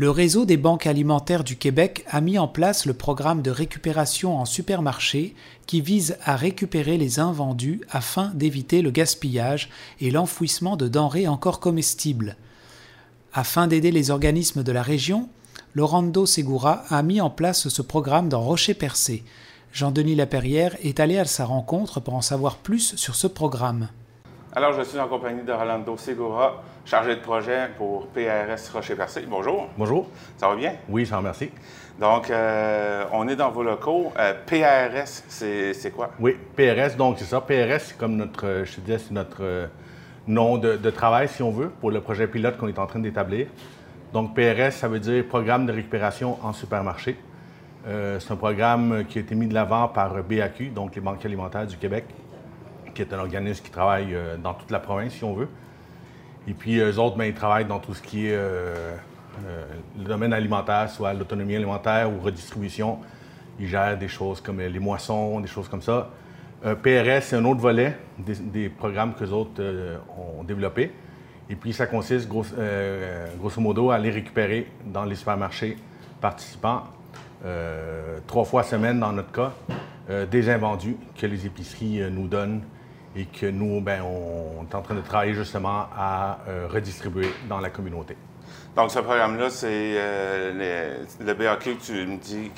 Le réseau des banques alimentaires du Québec a mis en place le programme de récupération en supermarché qui vise à récupérer les invendus afin d'éviter le gaspillage et l'enfouissement de denrées encore comestibles. Afin d'aider les organismes de la région, Laurando Segura a mis en place ce programme dans Rocher-Percé. Jean-Denis Laperrière est allé à sa rencontre pour en savoir plus sur ce programme. Alors, je suis en compagnie de Rolando Segura, chargé de projet pour PRS Rocher-Percé. Bonjour. Bonjour. Ça va bien? Oui, je vous remercie. Donc, euh, on est dans vos locaux. Euh, PRS, c'est quoi? Oui, PRS, donc c'est ça. PRS, c'est comme notre, je te disais, c'est notre euh, nom de, travail, si on veut, pour le projet pilote qu'on est en train d'établir. Donc, PRS, ça veut dire Programme de récupération en supermarché. c'est un programme qui a été mis de l'avant par BAQ, donc les banques alimentaires du Québec, qui est un organisme qui travaille euh, dans toute la province, si on veut. Et puis, eux autres, ben, ils travaillent dans tout ce qui est euh, euh, le domaine alimentaire, soit l'autonomie alimentaire ou redistribution. Ils gèrent des choses comme les moissons, des choses comme ça. PRS, c'est un autre volet des, programmes que les autres ont développés. Et puis, ça consiste, grosso, modo, à aller récupérer dans les supermarchés participants, trois fois semaine dans notre cas, des invendus que les épiceries nous donnent et que nous, ben, on est en train de travailler justement à euh, redistribuer dans la communauté. Donc, ce programme-là, c'est euh, le BAQ que tu me dis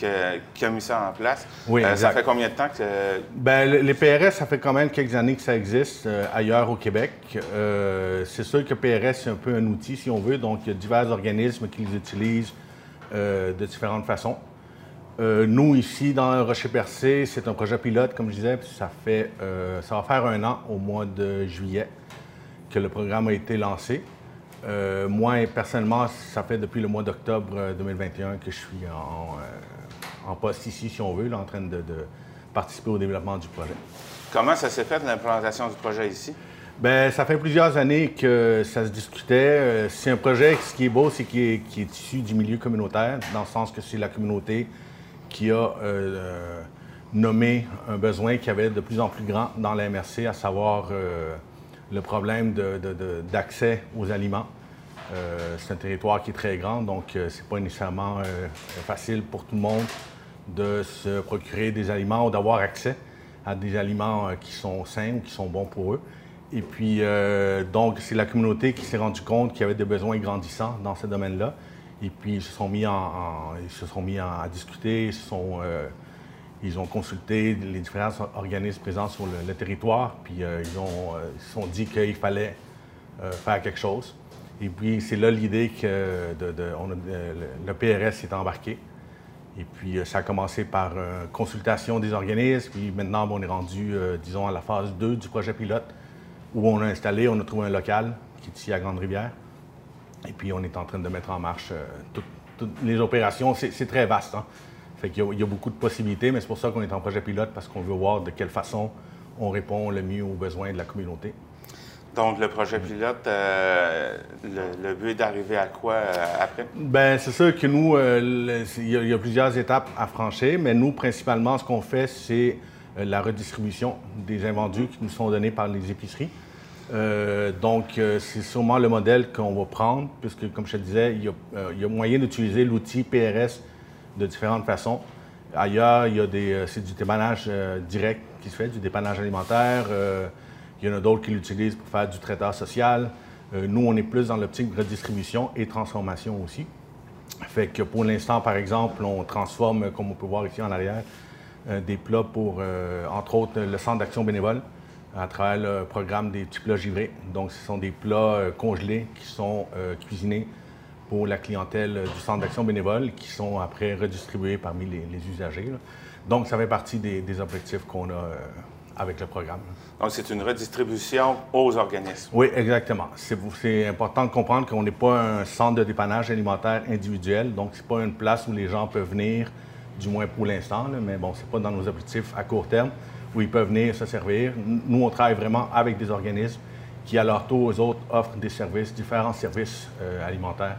qui a mis ça en place. Oui, euh, Ça fait combien de temps que... Bien, les PRS, ça fait quand même quelques années que ça existe ailleurs au Québec. c'est sûr que PRS, c'est un peu un outil, si on veut. Donc, il y a divers organismes qui les utilisent de différentes façons. Euh, nous, ici, dans Rocher-Percé, c'est un projet pilote, comme je disais, ça, fait, euh, ça va faire un an au mois de juillet que le programme a été lancé. Euh, moi, personnellement, ça fait depuis le mois d'octobre 2021 que je suis en, poste ici, si on veut, en train de, participer au développement du projet. Comment ça s'est fait, l'implantation du projet ici? Bien, ça fait plusieurs années que ça se discutait. c'est un projet, ce qui est beau, c'est qu'il est, est, issu du milieu communautaire, dans le sens que c'est la communauté qui a euh, euh, nommé un besoin qui avait de plus en plus grand dans la MRC, à savoir euh, le problème d'accès aux aliments. c'est un territoire qui est très grand, donc ce n'est pas nécessairement facile pour tout le monde de se procurer des aliments ou d'avoir accès à des aliments qui sont sains ou qui sont bons pour eux. Et puis, donc, c'est la communauté qui s'est rendue compte qu'il y avait des besoins grandissants dans ce domaine-là. Et puis, ils se sont mis, en, ils se sont mis à discuter, ils, euh, ils ont consulté les différents organismes présents sur le, territoire, puis euh, ils, euh, se sont dit qu'il fallait faire quelque chose. Et puis, c'est là l'idée que le PRS est embarqué. Et puis, ça a commencé par consultation des organismes, puis maintenant, on est rendu, disons, à la phase 2 du projet pilote, où on a installé, on a trouvé un local qui est ici à Grande-Rivière. Et puis, on est en train de mettre en marche euh, toutes, les opérations. C'est très vaste. Hein? Fait qu'il y, a beaucoup de possibilités, mais c'est pour ça qu'on est en projet pilote, parce qu'on veut voir de quelle façon on répond le mieux aux besoins de la communauté. Donc, le projet pilote, euh, le, but est d'arriver à quoi euh, après? Bien, c'est sûr que nous, il y, a plusieurs étapes à franchir, mais nous, principalement, ce qu'on fait, c'est la redistribution des invendus qui nous sont donnés par les épiceries. Euh, donc, euh, c'est sûrement le modèle qu'on va prendre, puisque, comme je te disais, il y a, euh, moyen d'utiliser l'outil PRS de différentes façons. Ailleurs, il y a des, c'est du dépannage direct qui se fait, du dépannage alimentaire. il y en a d'autres qui l'utilisent pour faire du traiteur social. nous, on est plus dans l'optique de redistribution et transformation aussi. Fait que pour l'instant, par exemple, on transforme, comme on peut voir ici en arrière, des plats pour, entre autres, le centre d'action bénévole à travers le programme des petits plats givrés. Donc, ce sont des plats euh, congelés qui sont euh, cuisinés pour la clientèle euh, du centre d'action bénévole, qui sont après redistribués parmi les, usagers. Donc, ça fait partie des, objectifs qu'on a avec le programme. Donc, c'est une redistribution aux organismes. Oui, exactement. C'est important de comprendre qu'on n'est pas un centre de dépannage alimentaire individuel, donc c'est pas une place où les gens peuvent venir, du moins pour l'instant, mais bon, c'est pas dans nos objectifs à court terme où ils peuvent venir se servir. Nous, on travaille vraiment avec des organismes qui, à leur tour, aux autres, offrent des services, différents services euh, alimentaires,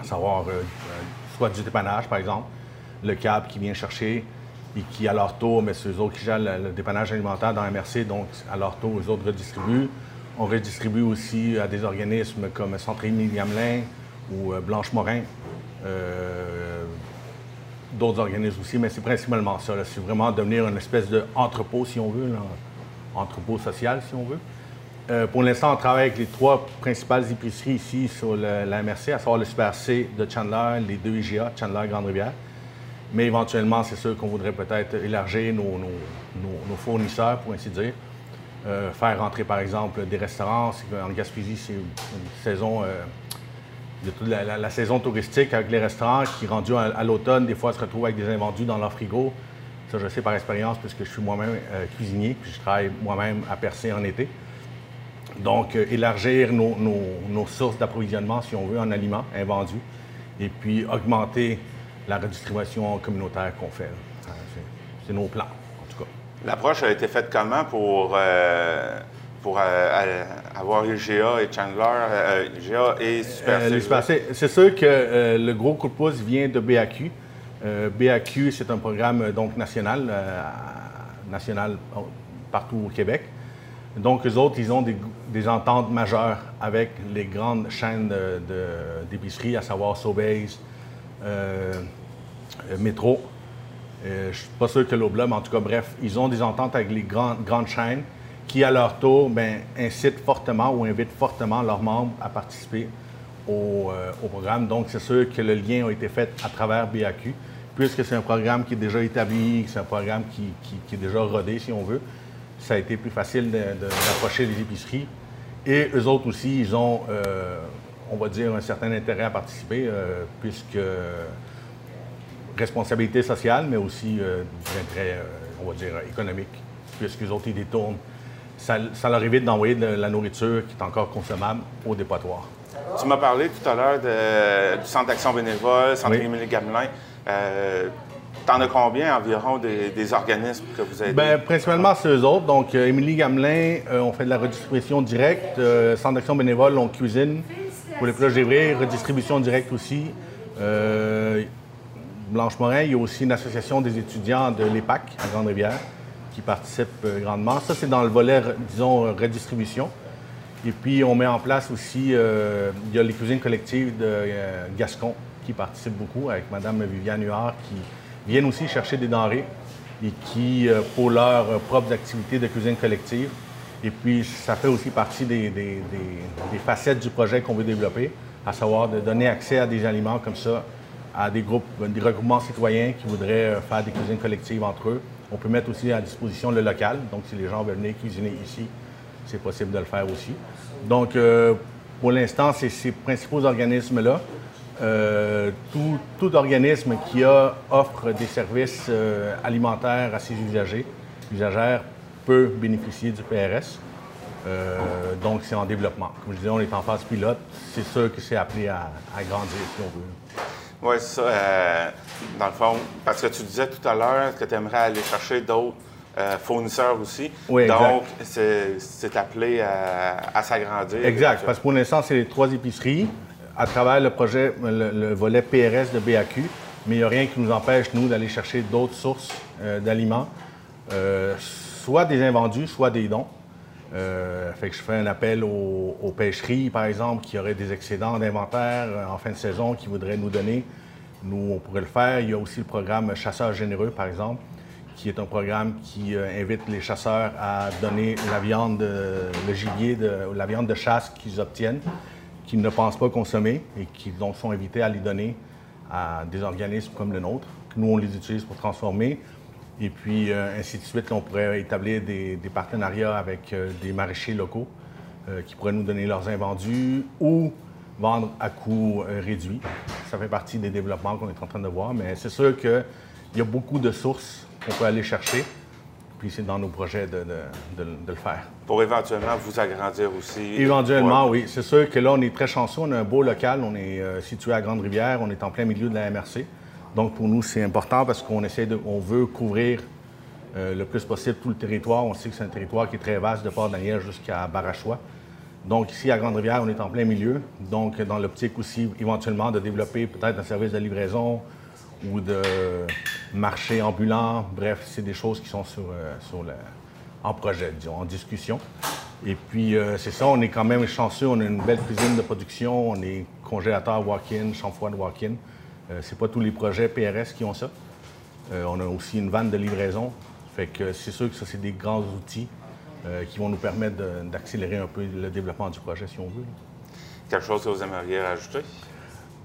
à savoir euh, euh, soit du dépannage, par exemple, le câble qui vient chercher et qui, à leur tour, mais c'est eux autres qui gèrent le, dépannage alimentaire dans MRC, donc à leur tour, eux autres redistribuent. On redistribue aussi à des organismes comme Centre Émilie Gamelin ou Blanche Morin d'autres organismes aussi, mais c'est principalement ça. C'est vraiment devenir une espèce d'entrepôt, si on veut, entrepôt social, si on veut. Euh, pour l'instant, on travaille avec les trois principales épiceries ici sur la MRC, à savoir le Super de Chandler, les deux IGA, Chandler Grande Rivière. Mais éventuellement, c'est sûr qu'on voudrait peut-être élargir nos, nos, fournisseurs, pour ainsi dire. Euh, faire rentrer, par exemple, des restaurants. En Gaspésie, c'est une saison, euh, la, saison touristique avec les restaurants qui, rendus à, l'automne, des fois se retrouvent avec des invendus dans leur frigo. Ça, je sais par expérience, puisque je suis moi-même cuisinier, puis je travaille moi-même à percer en été. Donc, euh, élargir nos, sources d'approvisionnement, si on veut, en aliments invendus, et puis augmenter la redistribution communautaire qu'on fait. C'est nos plans, en tout cas. L'approche a été faite comment pour, euh, pour euh, avoir IGA et Chandler, IGA et Super C'est sûr que le gros coup de pouce vient de BAQ. BAQ, c'est un programme donc national, national partout au Québec. Donc, eux autres, ils ont des, ententes majeures avec les grandes chaînes d'épicerie, à savoir Sobeys, euh, euh, Métro. Euh, je ne suis pas sûr que l'Obla, mais en tout cas, bref, ils ont des ententes avec les grandes, grandes chaînes qui, à leur tour, ben, incitent fortement ou invitent fortement leurs membres à participer au, programme. Donc, c'est sûr que le lien a été fait à travers BAQ, puisque c'est un programme qui est déjà établi, c'est un programme qui est déjà rodé, si on veut ça a été plus facile d'approcher les épiceries. Et eux autres aussi, ils ont, euh, on va dire, un certain intérêt à participer, euh, puisque responsabilité sociale, mais aussi euh, intérêt, on va dire, économique, puisqu'eux autres, ils détournent. Ça, leur évite d'envoyer de la nourriture qui est encore consommable au dépotoir. Tu m'as parlé tout à l'heure du Centre d'action bénévole, Centre Émilie Gamelin. T'en as combien environ des, organismes que vous avez? Bien, principalement, c'est eux autres. Donc, euh, Émilie Gamelin, euh, on fait de la redistribution directe. Euh, Centre d'action bénévole, on cuisine. Pour les plages d'Évry, redistribution directe aussi. Blanche Morin, il y a aussi une association des étudiants de l'EPAC à Grande-Rivière qui participe grandement. Ça, c'est dans le volet, disons, redistribution. Et puis, on met en place aussi, il y a les cuisines collectives de Gascon qui participent beaucoup avec Mme Viviane Huard qui viennent aussi chercher des denrées et qui, euh, pour leurs euh, propres activités de cuisine collective. Et puis, ça fait aussi partie des, facettes du projet qu'on veut développer, à savoir de donner accès à des aliments comme ça à des groupes, des regroupements citoyens qui voudraient euh, faire des cuisines collectives entre eux. On peut mettre aussi à disposition le local. Donc, si les gens veulent venir cuisiner ici, c'est possible de le faire aussi. Donc, pour l'instant, c'est ces principaux organismes-là. Euh, tout, organisme qui offre des services euh, alimentaires à ses usagers, peut bénéficier du PRS. Euh, donc, c'est en développement. Comme je disais, on est en phase pilote. C'est sûr que c'est appelé à, grandir, si on veut. Oui, ça. Dans le fond, parce que tu disais tout à l'heure que tu aimerais aller chercher d'autres fournisseurs aussi. Oui, Donc, c'est appelé à, à s'agrandir. Exact. Parce que pour l'instant, c'est les trois épiceries à travers le projet, le, volet PRS de BAQ, mais il n'y a rien qui nous empêche, nous, d'aller chercher d'autres sources euh, d'aliments, euh, soit des invendus, soit des dons. Euh, fait que je fais un appel aux, pêcheries, par exemple, qui auraient des excédents d'inventaire en fin de saison, qui voudraient nous donner. Nous, on pourrait le faire. Il y a aussi le programme Chasseurs généreux, par exemple, qui est un programme qui invite les chasseurs à donner la viande, le gibier, de, la viande de chasse qu'ils obtiennent qu'ils ne pensent pas consommer et qui donc sont invités à les donner à des organismes comme le nôtre, nous, on les utilise pour transformer. Et puis, euh, ainsi de suite, on pourrait établir des, partenariats avec euh, des maraîchers locaux euh, qui pourraient nous donner leurs invendus ou vendre à coût réduit. Ça fait partie des développements qu'on est en train de voir, mais c'est sûr qu'il y a beaucoup de sources qu'on peut aller chercher c'est dans nos projets de, le faire. Pour éventuellement vous agrandir aussi? Éventuellement, oui. C'est sûr que là, on est très chanceux. On a un beau local. On est euh, situé à Grande-Rivière. On est en plein milieu de la MRC. Donc, pour nous, c'est important parce qu'on essaie de... On veut couvrir euh, le plus possible tout le territoire. On sait que c'est un territoire qui est très vaste de Port-Daniel jusqu'à Barachois. Donc, ici, à Grande-Rivière, on est en plein milieu. Donc, dans l'optique aussi, éventuellement, de développer peut-être un service de livraison, ou de marché ambulant. Bref, c'est des choses qui sont euh, en projet, disons, en discussion. Et puis, euh, c'est ça, on est quand même chanceux. On a une belle cuisine de production. On est congélateur walk-in, champ de walk-in. Ce c'est pas tous les projets PRS qui ont ça. on a aussi une vanne de livraison. Fait que c'est sûr que ça, c'est des grands outils qui vont nous permettre d'accélérer un peu le développement du projet, si on veut. Quelque chose que vous aimeriez rajouter?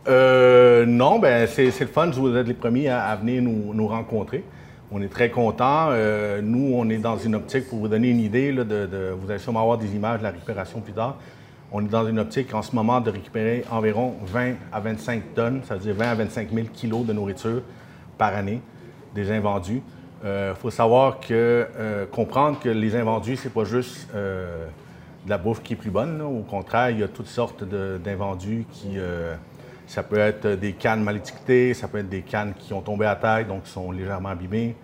Euh, non, ben c'est le fun. Vous êtes les premiers à, venir nous, rencontrer. On est très contents. Euh, nous, on est dans une optique, pour vous donner une idée, de, vous allez sûrement avoir des images de la récupération plus tard. On est dans une optique en ce moment de récupérer environ 20 à 25 tonnes, c'est-à-dire 20 à 25 000 kilos de nourriture par année des invendus. Il euh, faut savoir que, comprendre que les invendus, c'est pas juste de la bouffe qui est plus bonne. Au contraire, il y a toutes sortes d'invendus qui ça peut être des cannes mal étiquetées, ça peut être des cannes qui ont tombé à terre, donc qui sont légèrement abîmées.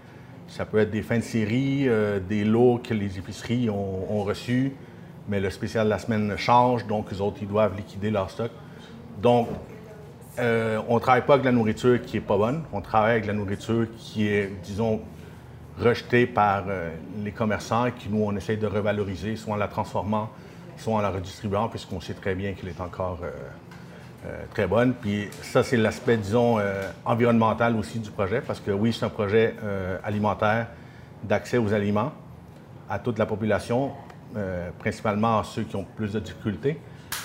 Ça peut être des fins de série, euh, des lots que les épiceries ont, reçus, mais le spécial de la semaine change, donc les autres, ils doivent liquider leur stock. Donc, euh, on ne travaille pas avec la nourriture qui n'est pas bonne, on travaille avec la nourriture qui est, disons, rejetée par euh, les commerçants et qui, nous, on essaye de revaloriser, soit en la transformant, soit en la redistribuant, puisqu'on sait très bien qu'elle est encore euh, très bonne. Puis ça, c'est l'aspect, disons, euh, environnemental aussi du projet, parce que oui, c'est un projet euh, alimentaire d'accès aux aliments à toute la population, principalement à ceux qui ont plus de difficultés,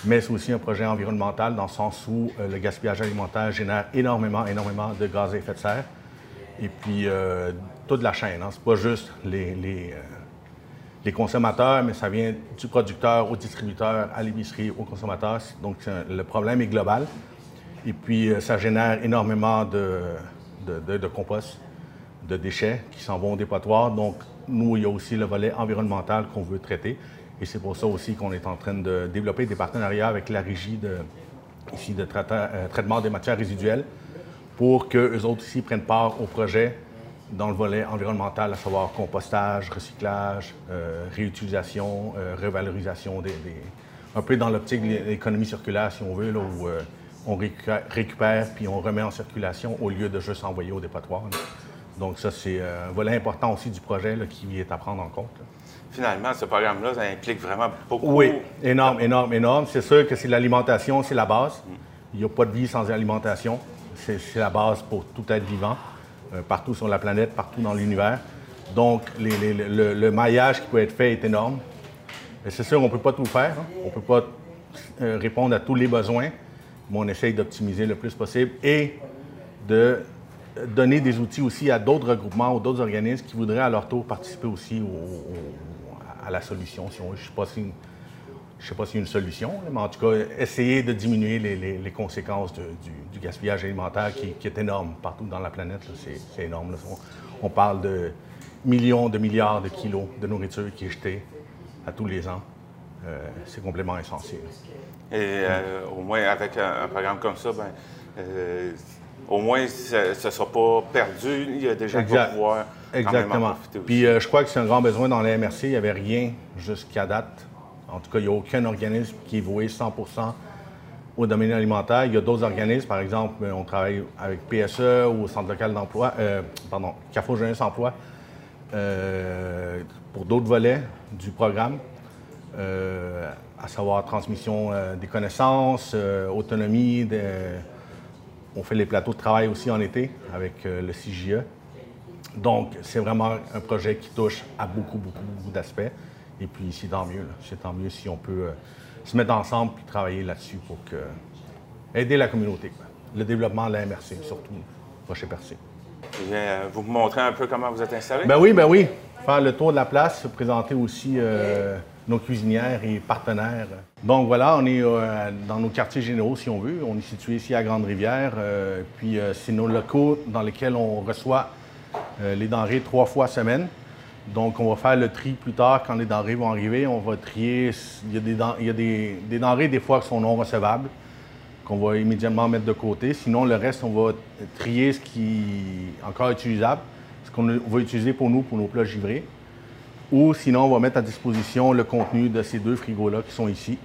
mais c'est aussi un projet environnemental dans le sens où le gaspillage alimentaire génère énormément, énormément de gaz à effet de serre. Et puis, toute la chaîne, hein. c'est pas juste les, les consommateurs, mais ça vient du producteur au distributeur, à l'épicerie, au consommateur. Donc, le problème est global. Et puis, euh, ça génère énormément de, compost, de déchets qui s'en vont au dépotoir. Donc, nous, il y a aussi le volet environnemental qu'on veut traiter. Et c'est pour ça aussi qu'on est en train de développer des partenariats avec la régie de, euh, traitement des matières résiduelles pour qu'eux autres aussi prennent part au projet dans le volet environnemental, à savoir compostage, recyclage, euh, réutilisation, euh, revalorisation, des, un peu dans l'optique de l'économie circulaire, si on veut, là, où euh, on récupère, puis on remet en circulation au lieu de juste envoyer au dépotoir. Donc ça, c'est un volet important aussi du projet qui est à prendre en compte. Finalement, ce programme-là, ça implique vraiment beaucoup. Oui, énorme, énorme, énorme. C'est sûr que c'est l'alimentation, c'est la base. Mm. Il n'y a pas de vie sans alimentation. C'est la base pour tout être vivant. Euh, partout sur la planète, partout dans l'univers. Donc, le, maillage qui peut être fait est énorme. C'est sûr, on ne peut pas tout faire. Hein. On ne peut pas euh, répondre à tous les besoins, mais on essaye d'optimiser le plus possible et de donner des outils aussi à d'autres regroupements ou d'autres organismes qui voudraient à leur tour participer aussi à la solution. Si on, je ne sais pas si je ne sais pas s'il y a une solution, mais en tout cas, essayer de diminuer les, conséquences du, gaspillage alimentaire qui, est énorme partout dans la planète. C'est énorme. On, parle de millions de milliards de kilos de nourriture qui est jetée à tous les ans. Euh, c'est complètement essentiel. Et euh, au moins, avec un, programme comme ça, ben, euh, au moins, ça ne sera pas perdu. Il y a des gens qui vont pouvoir Exactement. Puis je crois que c'est un grand besoin dans la MRC. Il n'y avait rien jusqu'à date en tout cas, il n'y a aucun organisme qui est voué 100% au domaine alimentaire. Il y a d'autres organismes, par exemple, on travaille avec PSE ou au Centre local d'emploi, euh, pardon, CAFO Jeunesse Emploi, euh, pour d'autres volets du programme, euh, à savoir transmission des connaissances, autonomie. on fait les plateaux de travail aussi en été avec le CJE. Donc, c'est vraiment un projet qui touche à beaucoup, beaucoup, beaucoup d'aspects. Et puis, c'est tant mieux. C'est tant mieux si on peut euh, se mettre ensemble et travailler là-dessus pour que, aider la communauté. Le développement de la MRC, surtout, Rocher Percé. Euh, vous me montrez un peu comment vous êtes installé? Ben oui, ben oui. Faire le tour de la place, présenter aussi euh, nos cuisinières et partenaires. Donc voilà, on est dans nos quartiers généraux, si on veut. On est situé ici à Grande-Rivière. puis c'est nos locaux dans lesquels on reçoit les denrées trois fois semaine. Donc, on va faire le tri plus tard quand les denrées vont arriver. On va trier. Il y a des, denrées, des fois, qui sont non recevables, qu'on va immédiatement mettre de côté. Sinon, le reste, on va trier ce qui est encore utilisable, ce qu'on va utiliser pour nous, pour nos plats givrés. Ou sinon, on va mettre à disposition le contenu de ces deux frigos-là qui sont ici,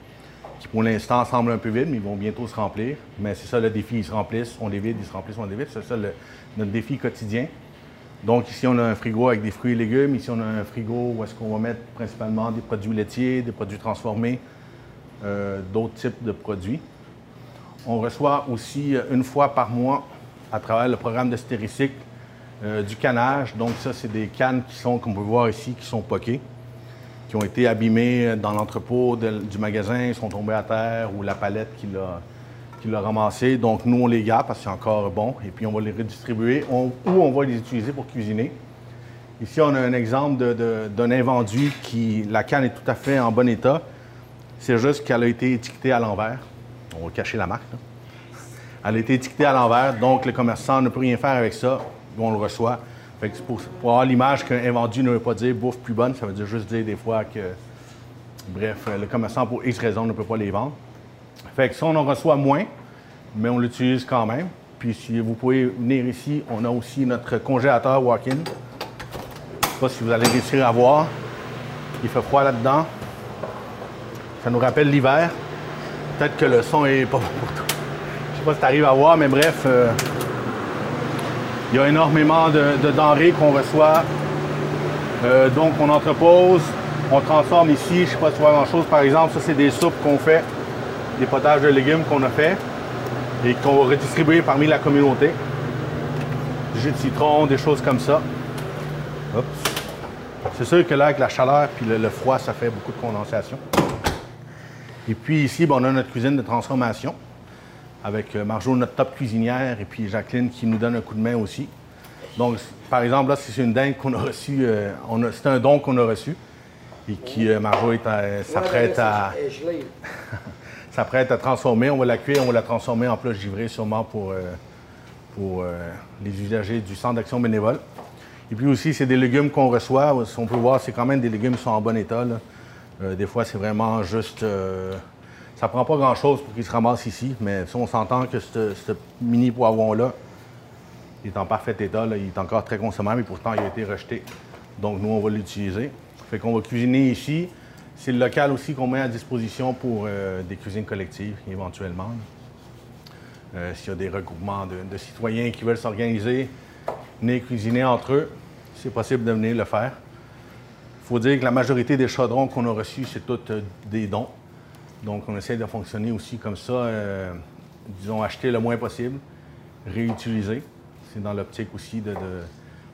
qui pour l'instant semblent un peu vides, mais ils vont bientôt se remplir. Mais c'est ça le défi, ils se remplissent, on les vide, ils se remplissent, on les vide. C'est ça notre défi quotidien. Donc ici, on a un frigo avec des fruits et légumes. Ici, on a un frigo où est-ce qu'on va mettre principalement des produits laitiers, des produits transformés, euh, d'autres types de produits. On reçoit aussi euh, une fois par mois à travers le programme de stéricycle euh, du canage. Donc ça, c'est des cannes qui sont, comme on peut voir ici, qui sont poquées, qui ont été abîmées dans l'entrepôt du magasin, sont tombées à terre ou la palette qui l'a ramassé. Donc nous, on les garde parce que c'est encore bon et puis on va les redistribuer ou on va les utiliser pour cuisiner. Ici, on a un exemple d'un invendu qui, la canne est tout à fait en bon état. C'est juste qu'elle a été étiquetée à l'envers. On va cacher la marque. Elle a été étiquetée à l'envers, donc le commerçant ne peut rien faire avec ça. On le reçoit. pour, avoir l'image qu'un invendu ne veut pas dire bouffe plus bonne, ça veut dire juste dire des fois que, bref, le commerçant, pour X raisons, ne peut pas les vendre. Fait que ça, on en reçoit moins, mais on l'utilise quand même. Puis si vous pouvez venir ici, on a aussi notre congélateur walk-in. Je sais pas si vous allez réussir à voir. Il fait froid là-dedans. Ça nous rappelle l'hiver. Peut-être que le son est pas bon pour toi. Je sais pas si tu arrives à voir, mais bref, euh, il y a énormément de, denrées qu'on reçoit. Euh, donc, on entrepose, on transforme ici. Je sais pas si tu vois grand-chose. Par exemple, ça, c'est des soupes qu'on fait, des potages de légumes qu'on a fait et qu'on va redistribuer parmi la communauté. Jus de citron, des choses comme ça. C'est sûr que là, avec la chaleur puis le, froid, ça fait beaucoup de condensation. Et puis ici, ben, on a notre cuisine de transformation avec euh, Marjo, notre top cuisinière, et puis Jacqueline qui nous donne un coup de main aussi. Donc, par exemple, là, c'est une dingue qu'on a reçue. Euh, c'est un don qu'on a reçu et qui, euh, Marjo, s'apprête à, s'apprête à transformer. On va la cuire, on va la transformer en plat givré sûrement pour, pour les usagers du Centre d'action bénévole. Et puis aussi, c'est des légumes qu'on reçoit. Si on peut voir, c'est quand même des légumes qui sont en bon état. Euh, des fois, c'est vraiment juste. Euh, ça prend pas grand-chose pour qu'ils se ramassent ici, mais si on s'entend que ce mini poivron-là, est en parfait état, il est encore très consommable, mais pourtant, il a été rejeté. Donc, nous, on va l'utiliser. Fait qu'on va cuisiner ici. C'est le local aussi qu'on met à disposition pour euh, des cuisines collectives, éventuellement. S'il y a des regroupements de citoyens qui veulent s'organiser, venir cuisiner entre eux, c'est possible de venir le faire. Il faut dire que la majorité des chaudrons qu'on a reçus, c'est tous euh, des dons. Donc, on essaie de fonctionner aussi comme ça, euh, disons, acheter le moins possible, réutiliser. C'est dans l'optique aussi de,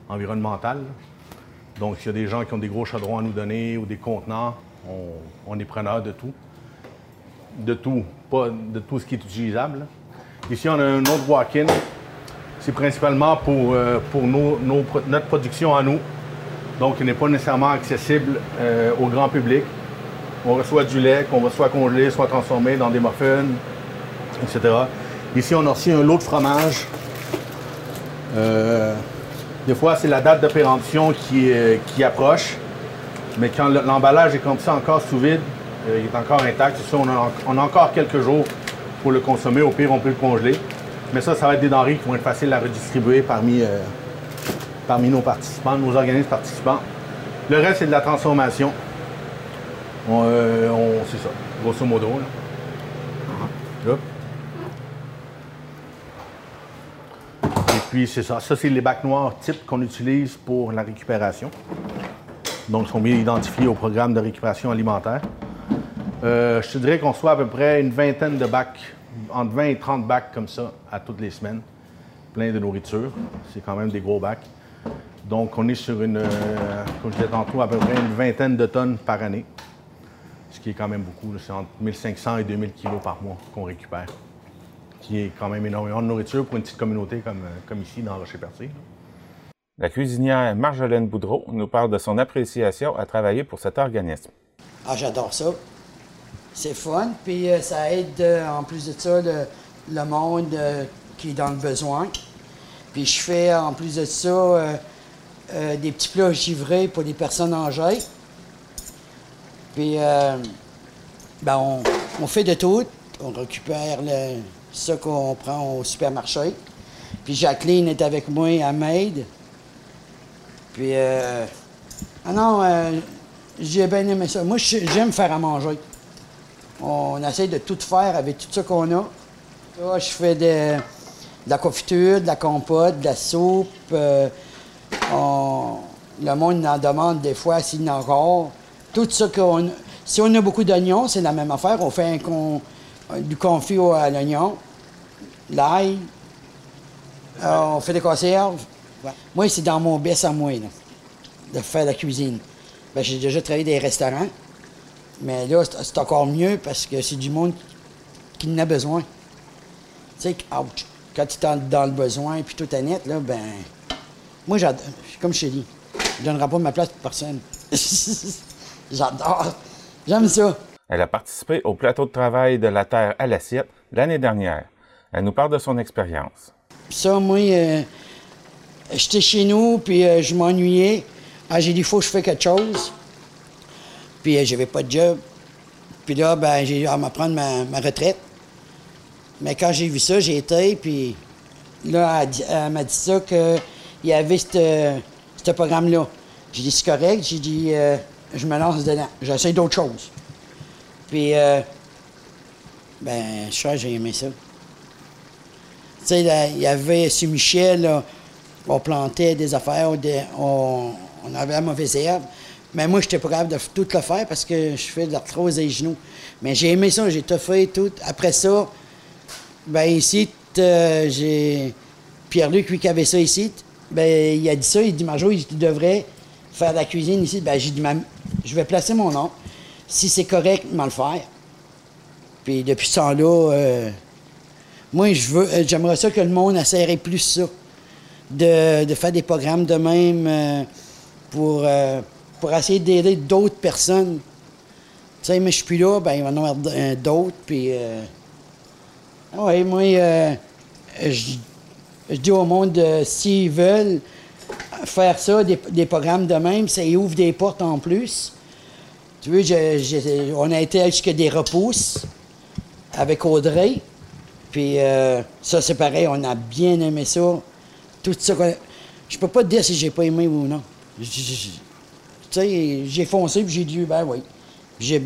environnementale. Donc, s'il y a des gens qui ont des gros chaudrons à nous donner ou des contenants, on, est preneur de tout. De tout, pas de tout ce qui est utilisable. Ici, on a un autre walk-in c'est principalement pour, euh, notre production à nous. Donc, il n'est pas nécessairement accessible euh, au grand public. On reçoit du lait qu'on va soit congeler, soit transformer dans des muffins, etc. Ici, on a aussi un lot de fromage. Euh, des fois, c'est la date de péremption qui approche. Mais quand l'emballage est comme ça, encore sous vide, il est encore intact. C'est on on a encore quelques jours pour le consommer. Au pire, on peut le congeler. Mais ça, ça va être des denrées qui vont être faciles à redistribuer parmi, euh, parmi nos participants, nos organismes participants. Le reste, c'est de la transformation. Euh, on, c'est ça, grosso modo. Et puis, c'est ça. Ça, c'est les bacs noirs type qu'on utilise pour la récupération. Donc, ils sont bien identifiés au programme de récupération alimentaire. Euh, je te dirais qu'on soit à peu près une vingtaine de bacs entre 20 et 30 bacs comme ça à toutes les semaines, plein de nourriture. C'est quand même des gros bacs. Donc, on est sur une, euh, comme je disais tantôt, à peu près une vingtaine de tonnes par année, ce qui est quand même beaucoup. C'est entre 1500 et 2000 kilos par mois qu'on récupère, qui est quand même énormément de nourriture pour une petite communauté comme, euh, ici dans Rocher-Percé. La cuisinière Marjolaine Boudreau nous parle de son appréciation à travailler pour cet organisme. Ah, j'adore ça c'est fun. Puis euh, ça aide, euh, en plus de ça, le, monde euh, qui est dans le besoin. Puis je fais, en plus de ça, des petits plats givrés pour les personnes âgées. Puis, ben on, fait de tout. On récupère le, ce qu'on prend au supermarché. Puis Jacqueline est avec moi à Maid. Puis, ah non, j'ai bien aimé ça. Moi, j'aime faire à manger. On essaie de tout faire avec tout ce qu'on a. Là, je fais de, la confiture, de la compote, de la soupe. Euh, le monde en demande des fois s'il en a encore. Tout ce qu'on. Si on a beaucoup d'oignons, c'est la même affaire. On fait du confit à l'oignon, l'ail, Euh, on fait des conserves. Moi, c'est dans mon baisse à moi, là, de faire la cuisine. Ben, j'ai déjà travaillé dans les restaurants, mais là, c'est encore mieux parce que c'est du monde qui en a besoin. Tu sais, ouch, quand tu es dans le besoin puis tout est net, là, ben. Moi, j'adore. Comme je t'ai dit, je donnerai pas ma place pour personne. j'adore. J'aime ça. Elle a participé au plateau de travail de la Terre à l'assiette l'année dernière. Elle nous parle de son expérience. Ça, moi, euh, j'étais chez nous, puis euh, je m'ennuyais. Ah, j'ai dit, il faut que je fasse quelque chose. Puis euh, j'avais pas de job. Puis là, ben, j'ai à me prendre ma, ma retraite. Mais quand j'ai vu ça, j'ai été, puis là, elle, dit- m'a dit ça qu'il y avait ce ce programme-là. J'ai dit, c'est correct. J'ai dit, euh, je me lance dedans. J'essaie d'autres choses. Puis, euh, ben, je crois que j'ai aimé ça. Tu sais, il y avait sur Michel, là, on plantait des affaires, on, avait la mauvaise herbe. Mais moi, j'étais pas capable de tout le faire parce que je fais de l'arthrose des genoux. Mais j'ai aimé ça, j'ai tout fait, tout. Après ça, ben ici, euh, j'ai Pierre-Luc, lui, qui avait ça ici, ben il a dit ça, il dit, Marjo, il devrait faire de la cuisine ici. Ben j'ai dit, je vais placer mon nom. Si c'est correct, m'en le faire. Puis depuis ce temps-là, euh, moi, euh, j'aimerais ça que le monde essaierait plus ça, de, faire des programmes de même euh, pour, euh, pour essayer d'aider d'autres personnes. Tu sais, mais je suis plus là, ben il va y en avoir euh, d'autres, puis... Euh, oui, moi, je, dis au monde, s'ils veulent faire ça, des, des programmes de même, ça ouvre des portes en plus. Tu j'ai- on a été jusqu'à des repousses avec Audrey. Puis ça, c'est pareil, on a bien aimé ça. Tout ça. qu'on a- Je peux pas te dire si j'ai pas aimé ou non. Tu sais, j'ai foncé puis j'ai dit, ben oui. J'ai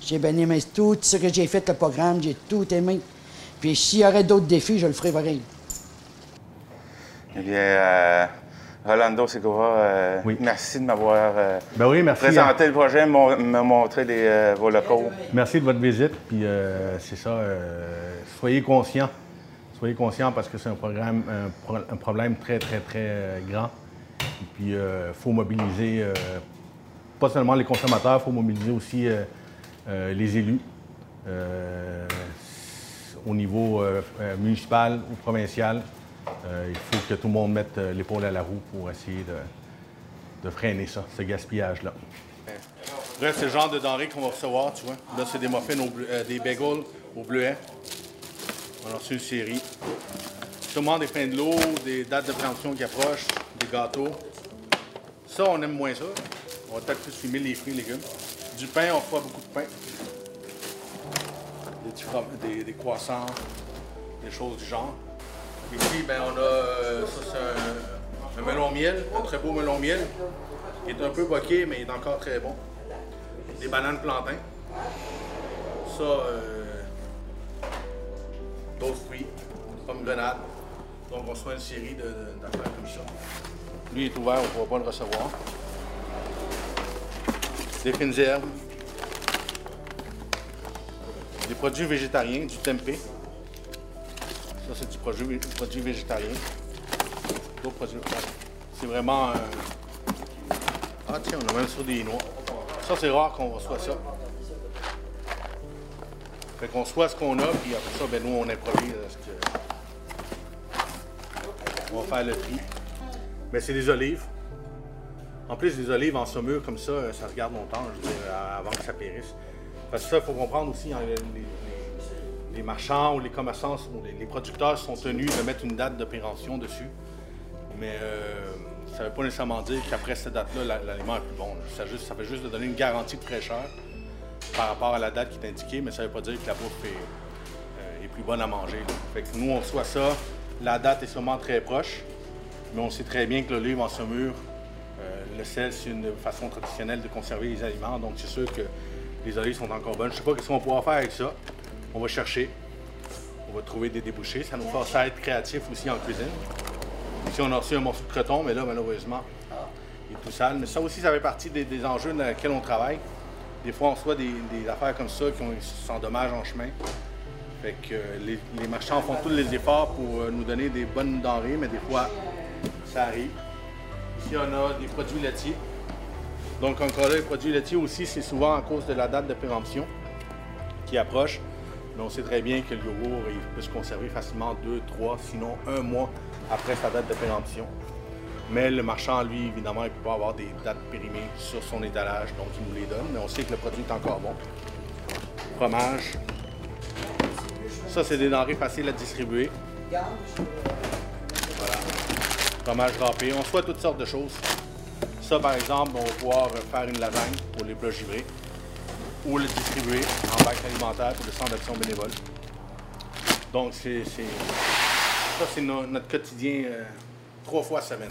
j'ai bien aimé tout ce que j'ai fait, le programme, j'ai tout aimé. Puis s'il y aurait d'autres défis, je le ferai pareil. Eh bien, euh, Rolando Segura, euh, Oui. merci de m'avoir euh, Ben oui, présenté le projet, me montrer les, euh, vos locaux. Merci de votre visite. Puis euh, c'est ça, euh, soyez conscients. Soyez conscients parce que c'est un un, pro- un problème très, très, très euh, grand. Et puis, il faut mobiliser euh, pas seulement les consommateurs, il faut mobiliser aussi euh, euh, les élus euh, au niveau euh, euh, municipal ou provincial. Euh, il faut que tout le monde mette euh, l'épaule à la roue pour essayer de, freiner ça, ce gaspillage-là. Là, c'est le genre de denrées qu'on va recevoir, tu vois. Là, c'est des muffins, au bleu- euh, des bagels au bleuet. On a reçu une série. Sûrement des fins de l'eau, des dates de préemption qui approchent, des gâteaux. Ça, on aime moins ça. On va peut-être plus filmer les fruits et légumes. Du pain, on reçoit beaucoup de pain. Des, des, des croissants, des choses du genre. Ici, ben, on a, euh, ça c'est un, un melon miel, un très beau melon miel. Il est un peu boqué, mais il est encore très bon. Des bananes plantains. Ça, euh, d'autres fruits, pommes grenades. Donc, on reçoit une série d'affaires comme ça. Lui est ouvert, on ne pourra pas le recevoir. Des fines herbes. Des produits végétariens, du tempeh. Ça, c'est du produit, produit végétarien. D'autres produits. C'est vraiment. un- Ah, tiens, on a même sur des noix. Ça, c'est rare qu'on reçoit ça. Fait qu'on reçoit ce qu'on a, puis après ça, ben, nous, on improvise euh, ce que. On va faire le prix. Mais c'est des olives. En plus, des olives en saumure comme ça, euh, ça se garde longtemps, je veux dire, euh, avant que ça périsse. Parce que ça, il faut comprendre aussi, hein, les, marchands ou les commerçants, les, producteurs sont tenus de mettre une date de péremption dessus. Mais euh, ça ne veut pas nécessairement dire qu'après cette date-là, la- l'aliment est plus bon. Ça, ça fait juste de donner une garantie de fraîcheur par rapport à la date qui est indiquée, mais ça ne veut pas dire que la bouffe est, euh, plus bonne à manger. que nous, on reçoit ça. La date est sûrement très proche, mais on sait très bien que l'olive en saumure, euh, le sel, c'est une façon traditionnelle de conserver les aliments. Donc, c'est sûr que les olives sont encore bonnes. Je ne sais pas ce qu'on pouvoir faire avec ça. On va chercher. On va trouver des débouchés. Ça nous force à être créatifs aussi en cuisine. Ici, on a reçu un morceau de croton, mais là, malheureusement, il est tout sale. Mais ça aussi, ça fait partie des enjeux dans lesquels on travaille. Des fois, on reçoit des, des affaires comme ça qui s'endommagent en chemin. Fait que euh, les, marchands font tous les efforts pour euh, nous donner des bonnes denrées, mais des fois, ça arrive. Ici, on a des produits laitiers. Donc, encore là, les produits laitiers aussi, c'est souvent à cause de la date de péremption qui approche. Mais on sait très bien que le yogourt peut se conserver facilement deux, trois, sinon un mois après sa date de péremption. Mais le marchand, lui, évidemment, il ne peut pas avoir des dates périmées sur son étalage, donc il nous les donne. Mais on sait que le produit est encore bon. Fromage. Ça, c'est des denrées faciles à distribuer. Voilà. Fromage râpé. On soit toutes sortes de choses. Ça, par exemple, on va pouvoir faire une lasagne pour les plats givrés ou le distribuer en bac alimentaire pour le centre d'action bénévole. Donc, c'est, ça, c'est no- notre quotidien euh, trois fois semaine.